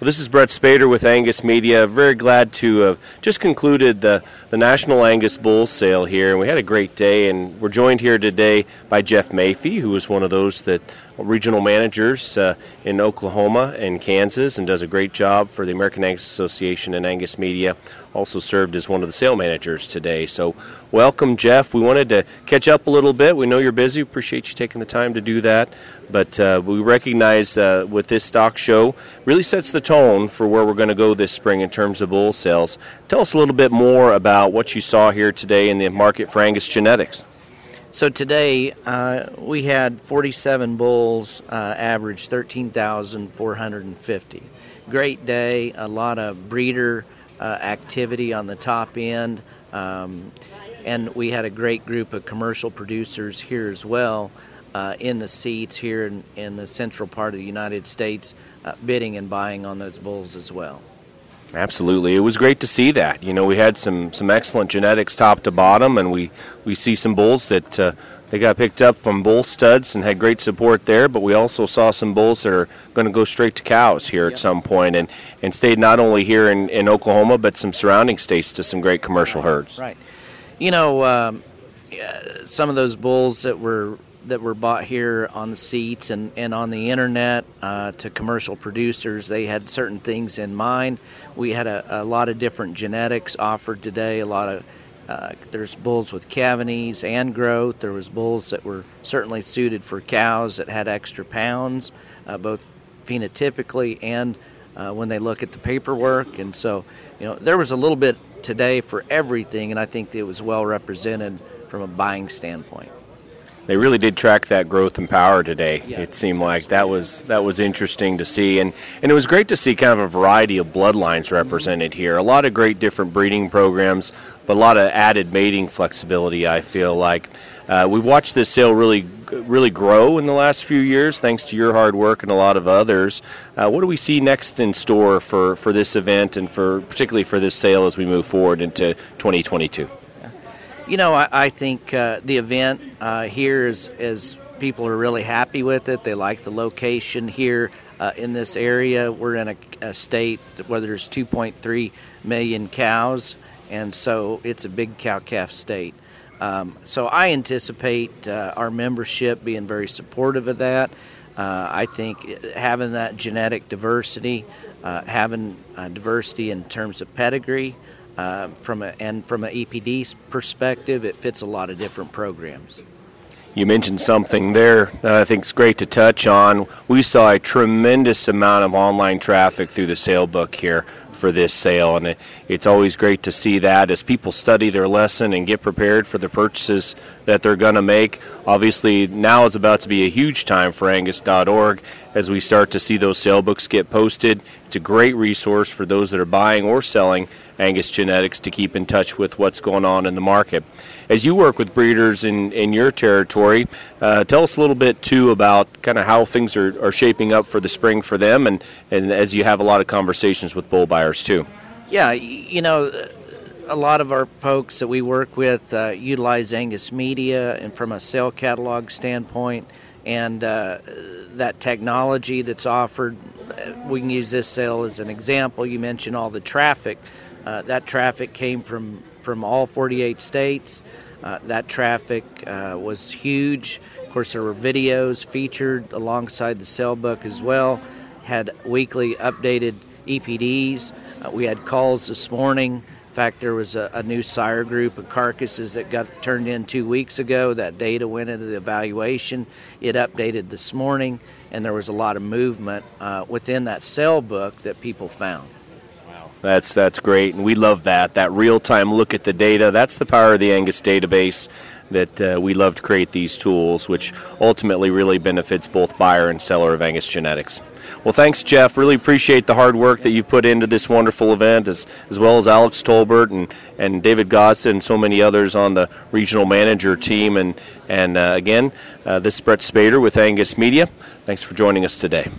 Well, this is Brett Spader with Angus Media. Very glad to have just concluded the, the National Angus Bull Sale here, and we had a great day. And we're joined here today by Jeff Mafi, who is one of those that regional managers uh, in Oklahoma and Kansas, and does a great job for the American Angus Association and Angus Media. Also served as one of the sale managers today. So, welcome, Jeff. We wanted to catch up a little bit. We know you're busy. Appreciate you taking the time to do that. But uh, we recognize uh, with this stock show really sets the tone for where we're going to go this spring in terms of bull sales. Tell us a little bit more about what you saw here today in the market for Angus genetics. So today uh, we had 47 bulls, uh, average 13,450. Great day, a lot of breeder uh, activity on the top end, um, and we had a great group of commercial producers here as well uh, in the seats here in, in, the central part of the United States, uh, bidding and buying on those bulls as well. Absolutely, it was great to see that. You know, we had some some excellent genetics top to bottom, and we we see some bulls that. Uh, they got picked up from bull studs and had great support there, but we also saw some bulls that are going to go straight to cows here yep. at some point and, and stayed not only here in, in Oklahoma, but some surrounding states to some great commercial right. herds. Right. You know, um, some of those bulls that were that were bought here on the seats and, and on the internet uh, to commercial producers. They had certain things in mind. We had a, a lot of different genetics offered today. A lot of uh, there's bulls with calving ease and growth. There was bulls that were certainly suited for cows that had extra pounds, uh, both phenotypically and uh, when they look at the paperwork. And so, you know, there was a little bit today for everything, and I think it was well represented from a buying standpoint they really did track that growth and power today. Yeah. It seemed like that was that was interesting to see, and and it was great to see kind of a variety of bloodlines represented here. A lot of great different breeding programs, but a lot of added mating flexibility. I feel like uh, we've watched this sale really really grow in the last few years, thanks to your hard work and a lot of others. Uh, what do we see next in store for for this event and for particularly for this sale as we move forward into 2022? You know, I, I think uh, the event uh, here is, is people are really happy with it. They like the location here uh, in this area. We're in a, a, state where there's 2.3 million cows, and so it's a big cow calf state. Um, so I anticipate uh, our membership being very supportive of that. Uh, I think having that genetic diversity, uh, having diversity in terms of pedigree, uh, from a, and from an EPD perspective, it fits a lot of different programs. You mentioned something there that I think is great to touch on. We saw a tremendous amount of online traffic through the sale book here for this sale, and it, it's always great to see that as people study their lesson and get prepared for the purchases that they're going to make. Obviously, now is about to be a huge time for Angus.org as we start to see those sale books get posted. It's a great resource for those that are buying or selling Angus genetics to keep in touch with what's going on in the market. As you work with breeders in, in your territory, uh, tell us a little bit too about kind of how things are, are shaping up for the spring for them and, and as you have a lot of conversations with bull buyers too. Yeah, you know, a lot of our folks that we work with uh, utilize Angus Media and from a sale catalog standpoint and uh, that technology that's offered. Uh, we can use this sale as an example. You mentioned all the traffic. Uh, that traffic came from, from all 48 states. Uh, that traffic uh, was huge. Of course, there were videos featured alongside the sale book as well. Had weekly updated EPDs. Uh, we had calls this morning. In fact, there was a, a, new sire group of carcasses that got turned in two weeks ago. That data went into the evaluation. It updated this morning, and there was a lot of movement uh, within that sale book that people found. That's that's great, and we love that. That real time look at the data. That's the power of the Angus database. That uh, we love to create these tools, which ultimately really benefits both buyer and seller of Angus genetics. Well, thanks, Jeff. Really appreciate the hard work that you've put into this wonderful event, as as well as Alex Tolbert and, and David Goss and so many others on the regional manager team. And and uh, again, uh, this is Brett Spader with Angus Media. Thanks for joining us today.